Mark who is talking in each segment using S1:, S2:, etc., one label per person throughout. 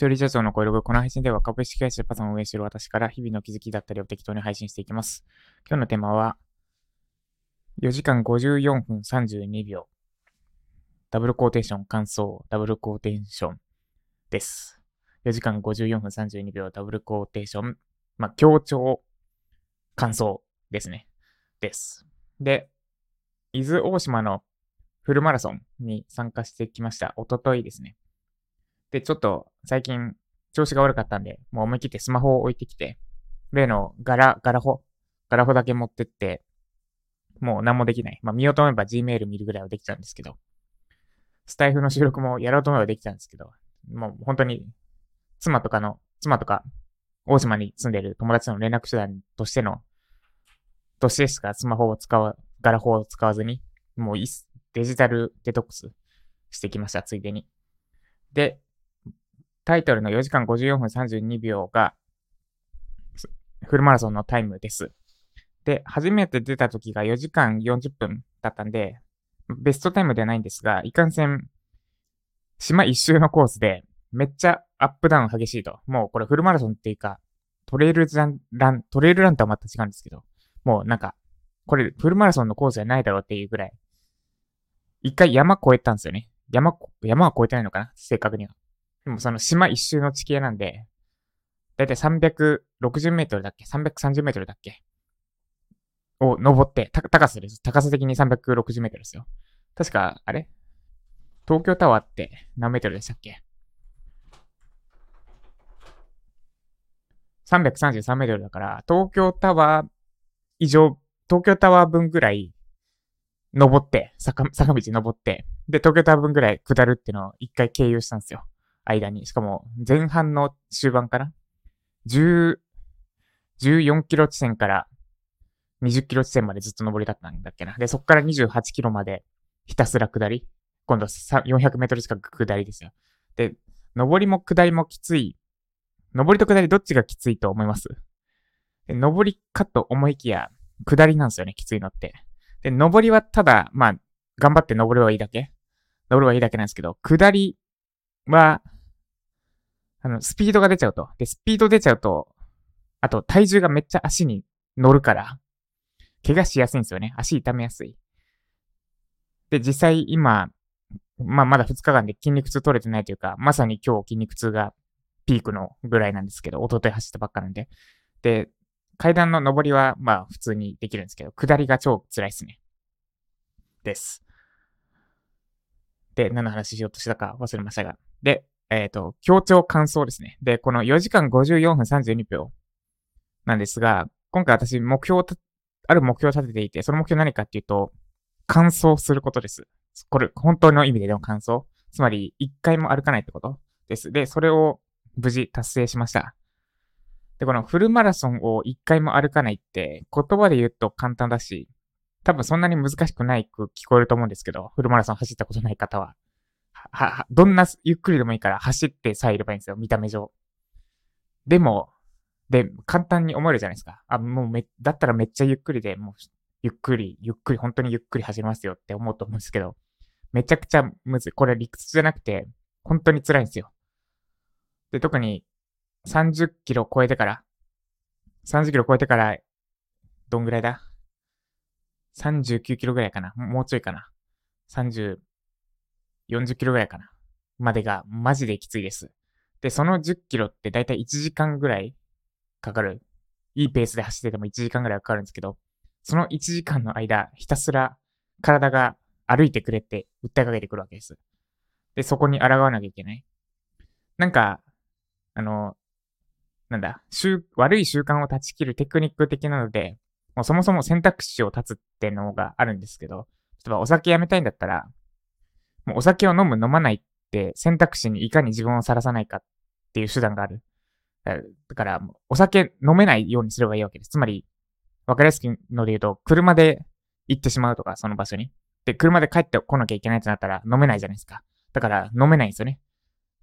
S1: 一人社長の声ログ、この配信では株式会社パソンを運営している私から日々の気づきだったりを適当に配信していきます。今日のテーマは、4時間54分32秒。ダブルコーテーション感想、ダブルコーテーションです。4時間54分32秒、ダブルコーテーション。まあ、強調、感想ですね。です。で、伊豆大島のフルマラソンに参加してきました。おとといですね。で、ちょっと最近調子が悪かったんで、もう思い切ってスマホを置いてきて、例のガラ、ガラホ、ガラホだけ持ってって、もう何もできない。まあ見ようと思えば Gmail 見るぐらいはできたんですけど、スタイフの収録もやろうと思えばできたんですけど、もう本当に妻とかの、妻とか大島に住んでる友達の連絡手段としての、としてしかスマホを使わ、ガラホを使わずに、もうデジタルデトックスしてきました、ついでに。で、タイトルの4時間54分32秒が、フルマラソンのタイムです。で、初めて出た時が4時間40分だったんで、ベストタイムではないんですが、いかんせん、島一周のコースで、めっちゃアップダウン激しいと。もうこれフルマラソンっていうか、トレイルラン、トレイルランとはまた違うんですけど、もうなんか、これフルマラソンのコースじゃないだろうっていうぐらい、一回山越えたんですよね。山、山は越えてないのかな？正確には。でもその島一周の地形なんで、だいたい360メートルだっけ ?330 メートルだっけ？を登って、高さです。高さ的に360メートルですよ。確か、あれ？東京タワーって何メートルでしたっけ ?333 メートルだから、東京タワー以上、東京タワー分ぐらい登って、坂坂道登って、で、東京タワー分ぐらい下るっていうのを一回経由したんですよ。間に。しかも、前半の終盤かな ?10、14キロ地点から20キロ地点までずっと登りだったんだっけな？で、そっから28キロまでひたすら下り。今度400メートル近く下りですよ。で、登りも下りもきつい。登りと下りどっちがきついと思います？で登りかと思いきや、下りなんですよね、きついのって。で、登りはただ、まあ、頑張って登ればいいだけ。登ればいいだけなんですけど、下りは、あの、スピードが出ちゃうと。で、スピード出ちゃうと、あと体重がめっちゃ足に乗るから、怪我しやすいんですよね。足痛めやすい。で、実際今、まあまだ2日間で筋肉痛取れてないというか、まさに今日筋肉痛がピークのぐらいなんですけど、一昨日走ったばっかなんで。で、階段の上りはまあ普通にできるんですけど、下りが超辛いっすね。です。で、何の話しようとしたか忘れましたが。で、えっ、ー、と、強調感想ですね。で、この4時間54分32秒なんですが、今回私目標ある目標を立てていて、その目標何かっていうと、完走することです。これ、本当の意味での完走。つまり、一回も歩かないってことです。で、それを無事達成しました。で、このフルマラソンを一回も歩かないって、言葉で言うと簡単だし、多分そんなに難しくないく聞こえると思うんですけど、フルマラソン走ったことない方は。は、は、どんなゆっくりでもいいから走ってさえいればいいんですよ、見た目上。でも、で、簡単に思えるじゃないですか。あ、もうめ、だったらめっちゃゆっくりで、もう、ゆっくり、ゆっくり、本当にゆっくり走りますよって思うと思うんですけど、めちゃくちゃむずい。これ理屈じゃなくて、本当に辛いんですよ。で、特に30キロ超えてから、30キロ超えてから、どんぐらいだ ?39 キロぐらいかなもうちょいかな ?30、40キロぐらいかなまでがマジできついです。で、その10キロってだいたい1時間ぐらいかかる。いいペースで走ってても1時間ぐらいかかるんですけど、その1時間の間、ひたすら体が歩いてくれって訴えかけてくるわけです。で、そこに抗わなきゃいけない。なんか、あの、なんだ、悪い習慣を断ち切るテクニック的なので、もうそもそも選択肢を断つってのがあるんですけど、例えばお酒やめたいんだったら、もうお酒を飲む飲まないって選択肢にいかに自分をさらさないかっていう手段がある。だから、お酒飲めないようにすればいいわけです。つまり、わかりやすくので言うと、車で行ってしまうとか、その場所に。で、車で帰ってこなきゃいけないってなったら飲めないじゃないですか。だから飲めないんですよね。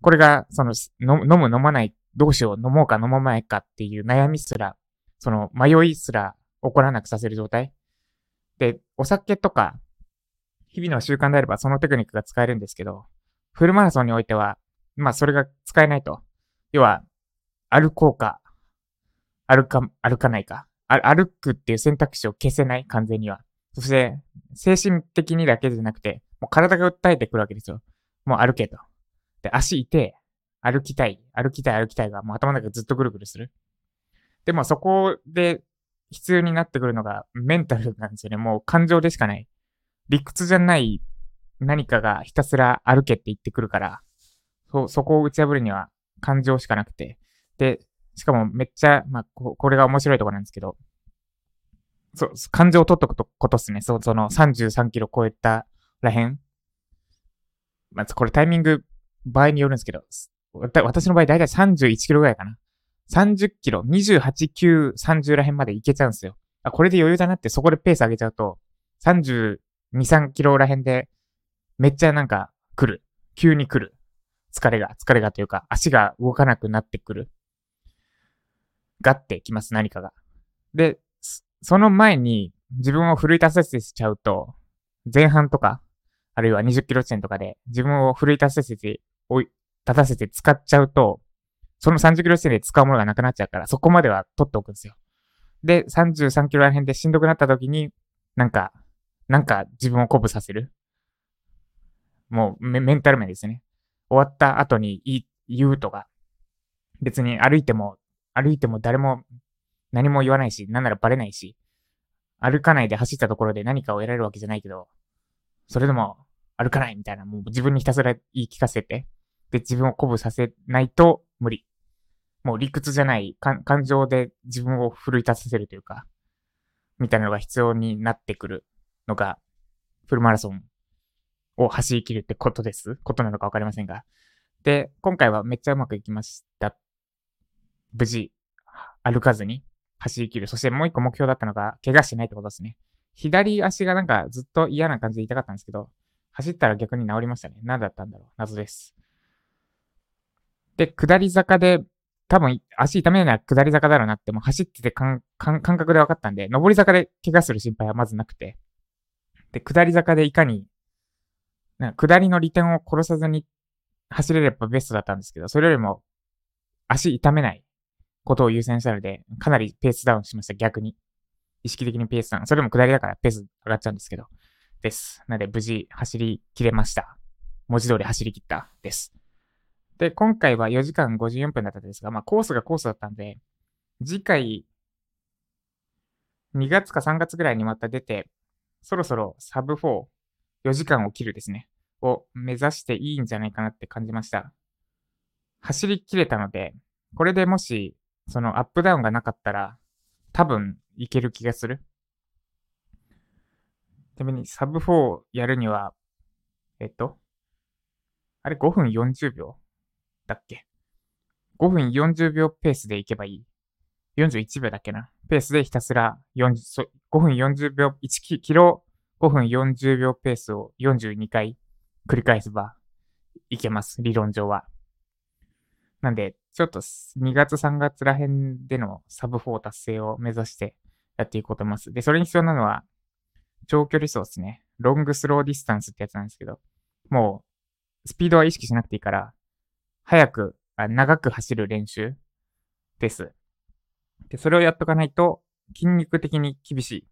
S1: これが、その、飲む飲まない、どうしよう、飲もうか飲まないかっていう悩みすら、その迷いすら起こらなくさせる状態。で、お酒とか、日々の習慣であればそのテクニックが使えるんですけど、フルマラソンにおいては、まあそれが使えないと。要は、歩こうか、歩か、歩かないか。歩くっていう選択肢を消せない、完全には。そして、精神的にだけじゃなくて、もう体が訴えてくるわけですよ。もう歩けと。で、足いて、歩きたい、歩きたい、歩きたいが、もう頭の中ずっとぐるぐるする。でもそこで必要になってくるのがメンタルなんですよね。もう感情でしかない。理屈じゃない何かがひたすら歩けって言ってくるから、そ、そこを打ち破るには感情しかなくて。で、しかもめっちゃ、まあ、ここれが面白いところなんですけど、そう、感情を取っとくことっすね。そう、その33キロ超えたらへん。まず、これタイミング、場合によるんですけど、私の場合だいたい31キロぐらいかな。30キロ、28、9、30らへんまでいけちゃうんですよ。あ、これで余裕だなってそこでペース上げちゃうと、30 2、3キロらへんで、めっちゃなんか来る。急に来る。疲れが、疲れがというか、足が動かなくなってくる。ガッてきます、何かが。で、その前に自分を奮い立たせしちゃうと、前半とか、あるいは20キロ地点とかで自分を奮い立たせて、おい、立たせて使っちゃうと、その30キロ地点で使うものがなくなっちゃうから、そこまでは取っておくんですよ。で、33キロら辺でしんどくなった時に、なんか、なんか自分を鼓舞させる。もうメ、ンタル面ですね。終わった後に言うとか、別に歩いても、歩いても誰も何も言わないし、なんならバレないし、歩かないで走ったところで何かを得られるわけじゃないけど、それでも歩かないみたいな、もう自分にひたすら言い聞かせて、で、自分を鼓舞させないと無理。もう理屈じゃない、感情で自分を奮い立たせるというか、みたいなのが必要になってくるのが、フルマラソンを走り切るってことです？ことなのかわかりませんが。で、今回はめっちゃうまくいきました。無事、歩かずに走り切る。そしてもう一個目標だったのが、怪我してないってことですね。左足がなんかずっと嫌な感じで痛かったんですけど、走ったら逆に治りましたね。何だったんだろう？謎です。で、下り坂で、多分足痛めないなら下り坂だろうなってもう走ってて感覚で分かったんで、上り坂で怪我する心配はまずなくて。で、下り坂でいかに、なんか下りの利点を殺さずに走れればベストだったんですけど、それよりも足痛めないことを優先したので、かなりペースダウンしました、逆に。意識的にペースダウン。それも下りだからペース上がっちゃうんですけど。です。なので、無事走り切れました。文字通り走り切った。です。で、今回は4時間54分だったんですが、まあコースがコースだったんで、次回、2月か3月ぐらいにまた出て、そろそろサブ4、4時間を切るですね、を目指していいんじゃないかなって感じました。走り切れたので、これでもし、そのアップダウンがなかったら、多分いける気がする。ちなみにサブ4やるには、えっと、あれ5分40秒だっけ ?5 分40秒ペースでいけばいい。41秒だっけな。ペースでひたすら40 5分40秒、1キロ5分40秒ペースを42回繰り返せばいけます。理論上は。なんで、ちょっと2月3月ら辺でのサブ4達成を目指してやっていこうと思います。で、それに必要なのは、長距離走ですね。 long slow distance ってやつなんですけど、もう、スピードは意識しなくていいから、早く、あ長く走る練習です。で、それをやっとかないと、筋肉的に厳しい。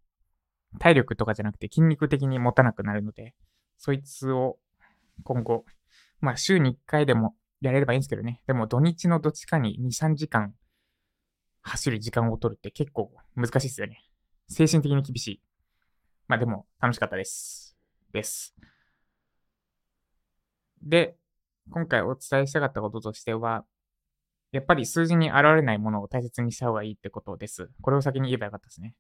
S1: 体力とかじゃなくて筋肉的に持たなくなるので、そいつを今後、まあ週に1回でもやれればいいんですけどね。でも土日のどっちかに2、3時間走る時間を取るって結構難しいですよね。精神的に厳しい。まあでも楽しかったです。です。で、今回お伝えしたかったこととしては、やっぱり数字に現れないものを大切にした方がいいってことです。これを先に言えばよかったですね。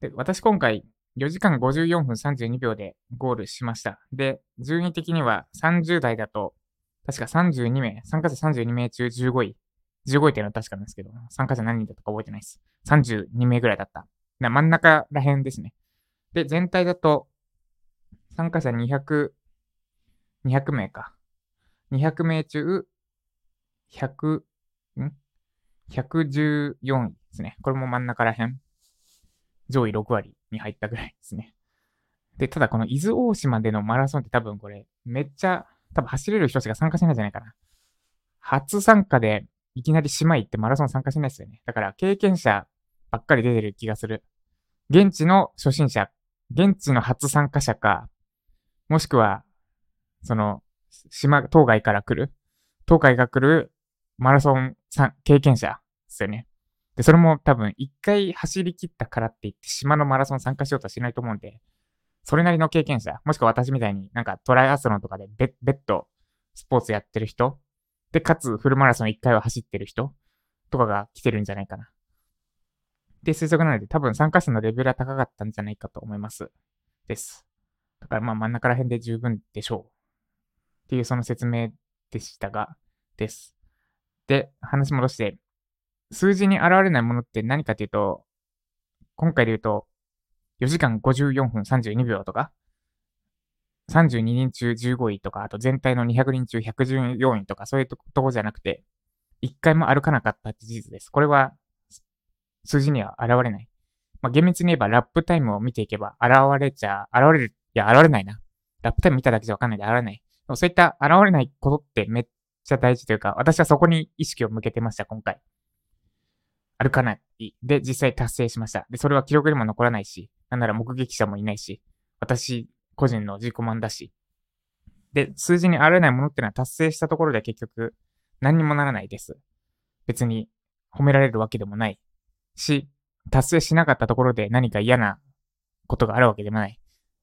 S1: で、私今回4時間54分32秒でゴールしました。で、順位的には30代だと、確か32名、参加者32名中15位。15位っていうのは確かなんですけど、参加者何人だったか覚えてないです。32名ぐらいだった。真ん中ら辺ですね。で、全体だと、参加者200、200名か。200名中、100、ん ?114 位ですね。これも真ん中ら辺。上位6割に入ったぐらいですね。で、ただこの伊豆大島でのマラソンって多分これ、めっちゃ、多分走れる人しか参加しないんじゃないかな。初参加で、いきなり島行ってマラソン参加しないですよね。だから経験者ばっかり出てる気がする。現地の初心者、現地の初参加者か、もしくは、その、島、当該から来る、当該が来るマラソン経験者ですよね。で、それも多分一回走り切ったからって言って島のマラソン参加しようとはしないと思うんで、それなりの経験者、もしくは私みたいになんかトライアスロンとかでベッド、スポーツやってる人、で、かつフルマラソン一回は走ってる人とかが来てるんじゃないかな。で、推測なので多分参加者のレベルは高かったんじゃないかと思います。です。だからまあ真ん中ら辺で十分でしょう。っていうその説明でしたが、です。で、話戻して、数字に現れないものって何かというと、今回で言うと、4時間54分32秒とか、32人中15位とか、あと全体の200人中114位とか、そういうとこじゃなくて、一回も歩かなかったって事実です。これは、数字には現れない。まあ、厳密に言えば、ラップタイムを見ていけば、現れちゃ、現れる、いや、現れないな。ラップタイム見ただけじゃわかんないで、現れない。そういった現れないことってめっちゃ大事というか、私はそこに意識を向けてました、今回。歩かない。で、実際達成しました。で、それは記録にも残らないし、なんなら目撃者もいないし、私個人の自己満だし。で、数字にあらないものってのは達成したところで結局何にもならないです。別に褒められるわけでもないし、達成しなかったところで何か嫌なことがあるわけでもない。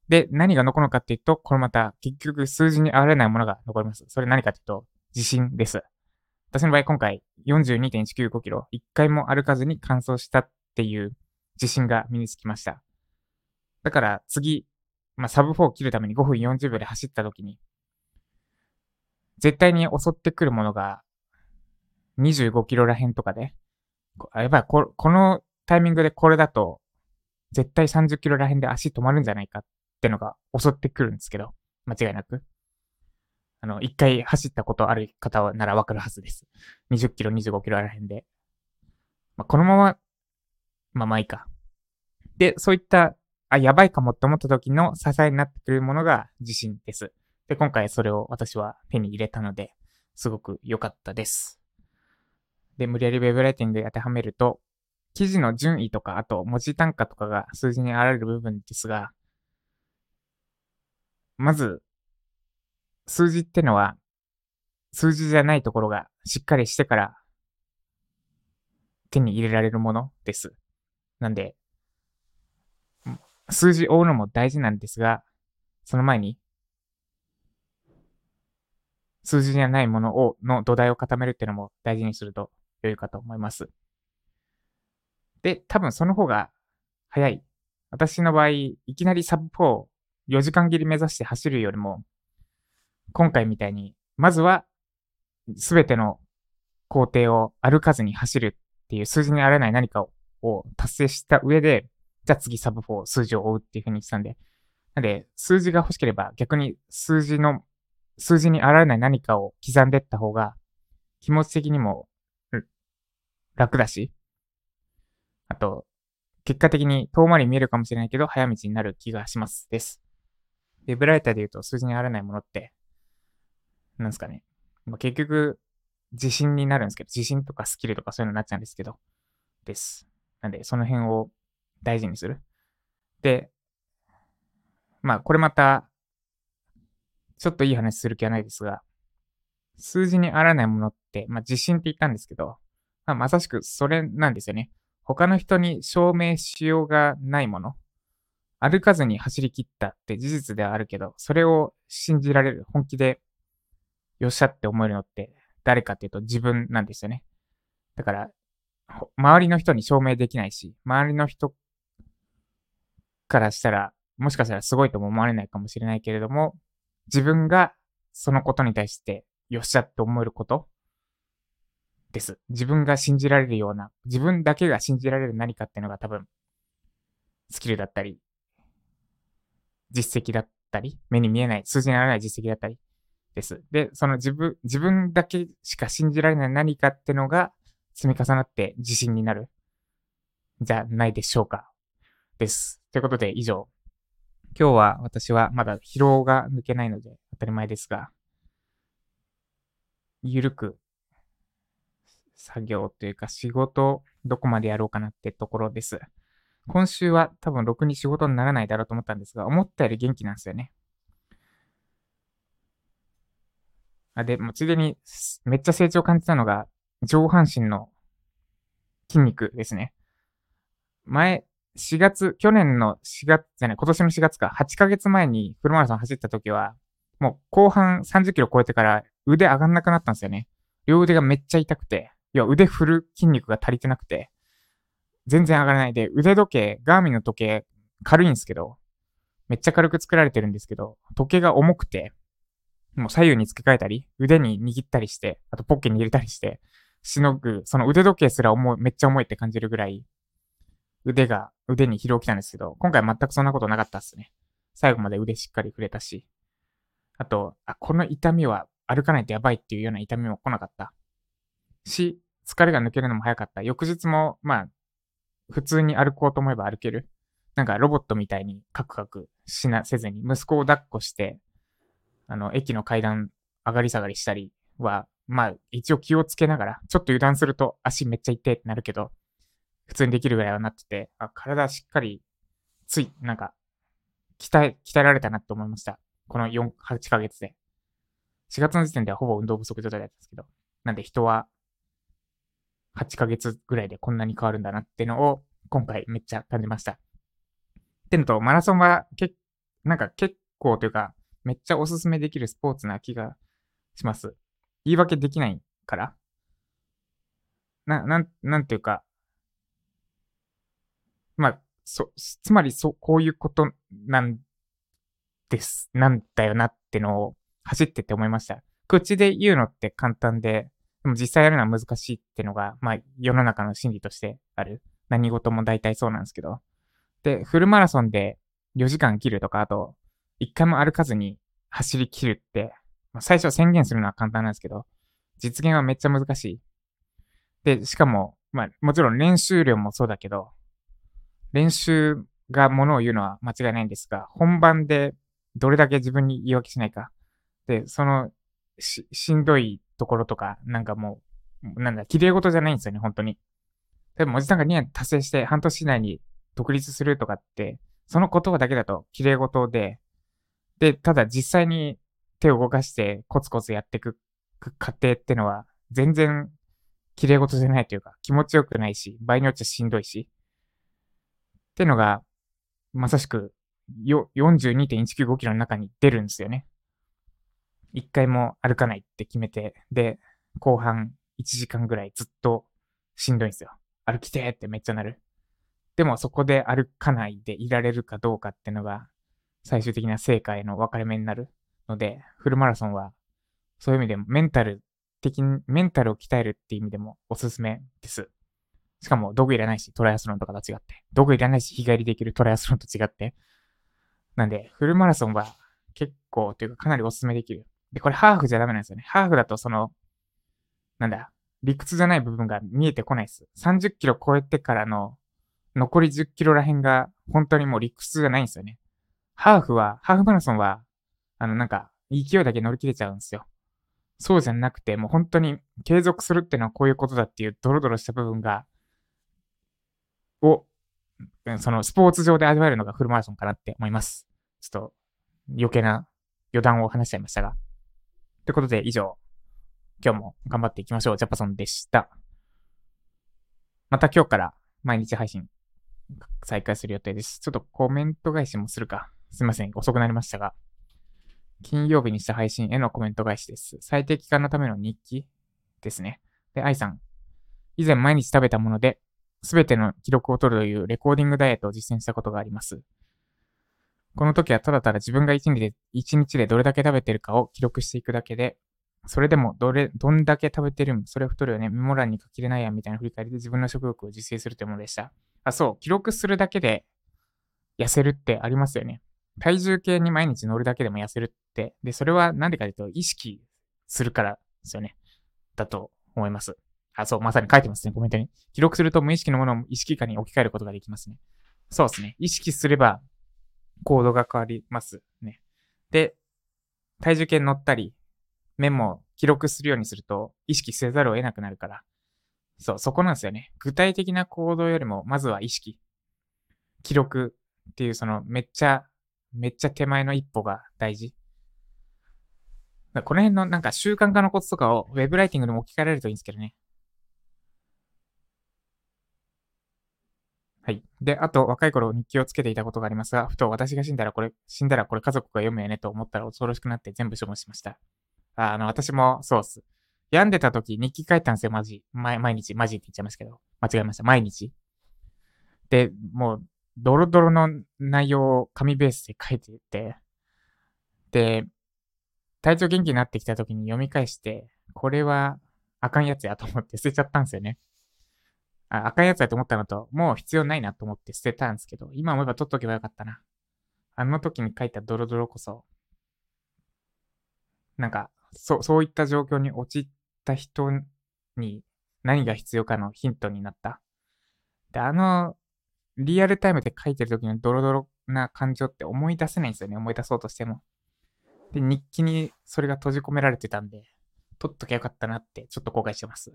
S1: で、何が残るかっていうと、これまた結局数字にあらないものが残ります。それ何かっていうと、自信です。私の場合今回42.195キロ、一回も歩かずに完走したっていう自信が身につきました。だから次、まあ、サブ4を切るために5分40秒で走った時に、絶対に襲ってくるものが25キロら辺とかで、やっぱりここのタイミングでこれだと、絶対30キロら辺で足止まるんじゃないかってのが襲ってくるんですけど、間違いなく。あの、一回走ったことある方ならわかるはずです。20キロ、25キロあら辺で。まあ、このまま、まあまあいいか。で、そういったあ、やばいかもって思った時の支えになってくるものが自信です。で、今回それを私は手に入れたので、すごく良かったです。で、無理やりウェブライティングで当てはめると、記事の順位とか、あと文字単価とかが数字に現れる部分ですが、まず、数字ってのは、数字じゃないところがしっかりしてから手に入れられるものです。なんで、数字を追うのも大事なんですが、その前に、数字じゃないものを、の土台を固めるっていうのも大事にすると良いかと思います。で、多分その方が早い。私の場合、いきなりサブ4、4時間切り目指して走るよりも、今回みたいに、まずは、すべての工程を歩かずに走るっていう数字にあらない何かを達成した上で、じゃあ次サブ4数字を追うっていう風に言ってたんで。なんで、数字が欲しければ逆に数字の、数字に現れない何かを刻んでった方が気持ち的にも楽だし、あと、結果的に遠回り見えるかもしれないけど、早道になる気がします。です。ウェブライターで言うと数字に現れないものって、なんですかね。まあ、結局、自信になるんですけど、自信とかスキルとかそういうのになっちゃうんですけど、です。なんで、その辺を大事にする。で、まあ、これまた、ちょっといい話する気はないですが、数字にあらないものって、まあ、自信って言ったんですけど、まあ、まさしくそれなんですよね。他の人に証明しようがないもの。歩かずに走り切ったって事実ではあるけど、それを信じられる、本気で、よっしゃって思えるのって、誰かっていうと自分なんですよね。だから、周りの人に証明できないし、周りの人からしたら、もしかしたらすごいとも思われないかもしれないけれども、自分がそのことに対してよっしゃって思えることです。自分が信じられるような、自分だけが信じられる何かっていうのが多分、スキルだったり、実績だったり、目に見えない、数字にならない実績だったりです。で、その自分、自分だけしか信じられない何かってのが積み重なって自信になる。じゃないでしょうか。です。ということで以上。今日は私はまだ疲労が抜けないので当たり前ですが、ゆるく作業というか仕事、どこまでやろうかなってところです。今週は多分ろくに仕事にならないだろうと思ったんですが、思ったより元気なんですよね。あで、もうついでにめっちゃ成長感じたのが、上半身の筋肉ですね。前、4月、去年の4月じゃない、今年の4月か、8ヶ月前にフルマラソン走った時は、もう後半30キロ超えてから腕上がんなくなったんですよね。両腕がめっちゃ痛くて、いや、腕振る筋肉が足りてなくて、全然上がらないで、腕時計、ガーミンの時計、軽いんですけど、めっちゃ軽く作られてるんですけど、時計が重くて、もう左右に付け替えたり、腕に握ったりして、あとポッケに入れたりして、しのぐ、その腕時計すら重い、めっちゃ重いって感じるぐらい、腕が、腕に疲労来たんですけど、今回全くそんなことなかったっすね。最後まで腕しっかり触れたし、あと、あ、この痛みは歩かないとやばいっていうような痛みも来なかった。し、疲れが抜けるのも早かった。翌日も、まあ、普通に歩こうと思えば歩ける。なんかロボットみたいにカクカクしな、せずに、息子を抱っこして、あの、駅の階段上がり下がりしたりは、まあ、一応気をつけながら、ちょっと油断すると足めっちゃ痛いってなるけど、普通にできるぐらいはなってて、あ体しっかり、つい、なんか、鍛え、鍛えられたなって思いました。この4、8ヶ月で。4月の時点ではほぼ運動不足状態だったんですけど。なんで人は、8ヶ月ぐらいでこんなに変わるんだなってのを、今回めっちゃ感じました。ってのと、マラソンは、け、なんか結構というか、めっちゃおすすめできるスポーツな気がします。言い訳できないから。な、なん、なんていうか、まあ、そ、つまりそ、こういうことなんです、なんだよなってのを走ってて思いました。口で言うのって簡単で、でも実際やるのは難しいってのが、まあ世の中の心理としてある。何事も大体そうなんですけど。で、フルマラソンで4時間切るとか、あと、1回も歩かずに走り切るって、まあ、最初宣言するのは簡単なんですけど、実現はめっちゃ難しい。で、しかも、まあもちろん練習量もそうだけど、練習がものを言うのは間違いないんですが、本番でどれだけ自分に言い訳しないか。で、そのし、しんどいところとか、なんかもう、なんだ、綺麗事じゃないんですよね、本当に。でも、おじさんが2年達成して半年以内に独立するとかって、その言葉だけだと綺麗事で、で、ただ実際に手を動かしてコツコツやっていく過程ってのは、全然綺麗事じゃないというか、気持ちよくないし、場合によっちゃしんどいし。ってのが、まさしく、42.195キロの中に出るんですよね。一回も歩かないって決めて、で、後半1時間ぐらいずっとしんどいんですよ。歩きてーってめっちゃなる。でもそこで歩かないでいられるかどうかってのが最終的な成果への分かれ目になるので、フルマラソンはそういう意味でもメンタル的に、メンタルを鍛えるっていう意味でもおすすめです。しかも道具いらないし、トライアスロンとかと違って。道具いらないし、日帰りできるトライアスロンと違って。なんで、フルマラソンは結構というかかなりおすすめできる。で、これハーフじゃダメなんですよね。ハーフだとその、なんだ、理屈じゃない部分が見えてこないです。30キロ超えてからの残り10キロらへんが本当にもう理屈じゃないんですよね。ハーフは、ハーフマラソンは、あのなんか勢いだけ乗り切れちゃうんですよ。そうじゃなくて、もう本当に継続するってのはこういうことだっていうドロドロした部分が、を、そのスポーツ上で味わえるのがフルマラソンかなって思います。ちょっと余計な余談を話しちゃいましたが。ということで以上、今日も頑張っていきましょう。ジャパソンでした。また今日から毎日配信再開する予定です。ちょっとコメント返しもするか。すいません。遅くなりましたが。金曜日にした配信へのコメント返しです。最適化のための日記ですね。で、愛さん。以前毎日食べたもので、すべての記録を取るというレコーディングダイエットを実践したことがあります。この時はただただ自分が一日で、一日でどれだけ食べてるかを記録していくだけで、それでもどれ、どんだけ食べてるんそれ太るよね、メモ欄に書きれないやんみたいな振り返りで自分の食欲を実践するというものでした。あ、そう、記録するだけで痩せるってありますよね。体重計に毎日乗るだけでも痩せるって。で、それはなんでかというと、意識するからですよね。だと思います。あ、そう、まさに書いてますね、コメントに。記録すると無意識のものを意識下に置き換えることができますね。そうですね。意識すればコードが変わりますね。で、体重計乗ったり、メモを記録するようにすると意識せざるを得なくなるから、そう、そこなんですよね。具体的な行動よりも、まずは意識。記録っていう、その、めっちゃ、めっちゃ手前の一歩が大事。この辺のなんか習慣化のコツとかをウェブライティングでも置き換えられるといいんですけどね。はい。で、あと、若い頃日記をつけていたことがありますが、ふと私が死んだらこれ、死んだらこれ家族が読むよねと思ったら恐ろしくなって全部処分しました。あの、私もそうっす。病んでた時日記書いたんですよ、マジ。毎日、マジって言っちゃいますけど。間違えました。毎日。で、もう、ドロドロの内容を紙ベースで書いていて、で、体調元気になってきた時に読み返して、これはあかんやつやと思って捨てちゃったんですよね。あ、あかんやつやと思ったのと、もう必要ないなと思って捨てたんですけど、今思えば取っとけばよかったな。あの時に書いたドロドロこそ、なんか、そう、そういった状況に陥った人に何が必要かのヒントになった。で、あの、リアルタイムで書いてる時のドロドロな感情って思い出せないんですよね。思い出そうとしても。で、日記にそれが閉じ込められてたんで、取っときゃよかったなってちょっと後悔してます。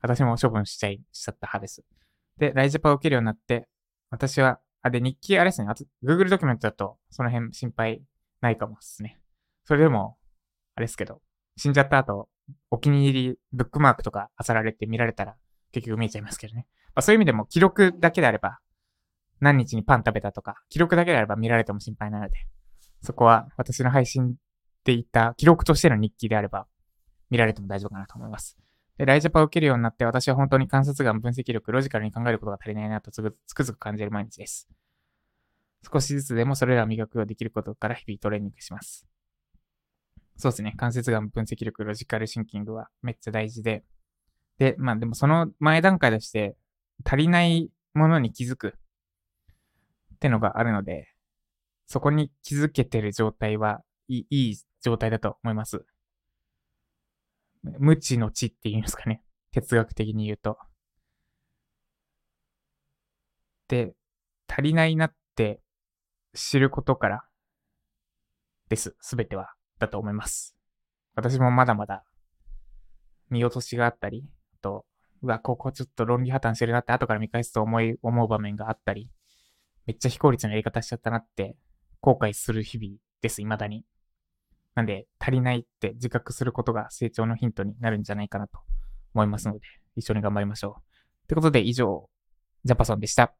S1: 私も処分しちゃい、しちゃった派です。で、ライジャパを受けるようになって、私は、あ、で、日記あれですね、あと、Google ドキュメントだと、その辺心配ないかもですね。それでも、あれですけど、死んじゃった後、お気に入り、ブックマークとか漁られて見られたら、結局見えちゃいますけどね。まあそういう意味でも、記録だけであれば、何日にパン食べたとか、記録だけであれば見られても心配なので、そこは私の配信でいった記録としての日記であれば、見られても大丈夫かなと思います。で、ライジャパを受けるようになって、私は本当に観察眼、分析力、ロジカルに考えることが足りないなとつくづく感じる毎日です。少しずつでもそれらを磨くようできることから日々トレーニングします。そうですね。関節眼、分析力、ロジカルシンキングはめっちゃ大事で。で、まあでもその前段階として足りないものに気づくってのがあるので、そこに気づけてる状態はいいい状態だと思います。無知の知って言いうんですかね。哲学的に言うと。で、足りないなって知ることからです。すべては。だと思います。私もまだまだ見落としがあったり、あと、うわ、ここちょっと論理破綻してるなって後から見返すと思い、思う場面があったり、めっちゃ非効率なやり方しちゃったなって後悔する日々です、未だに。なんで、足りないって自覚することが成長のヒントになるんじゃないかなと思いますので、一緒に頑張りましょう。ってことで以上、ジャパソンでした。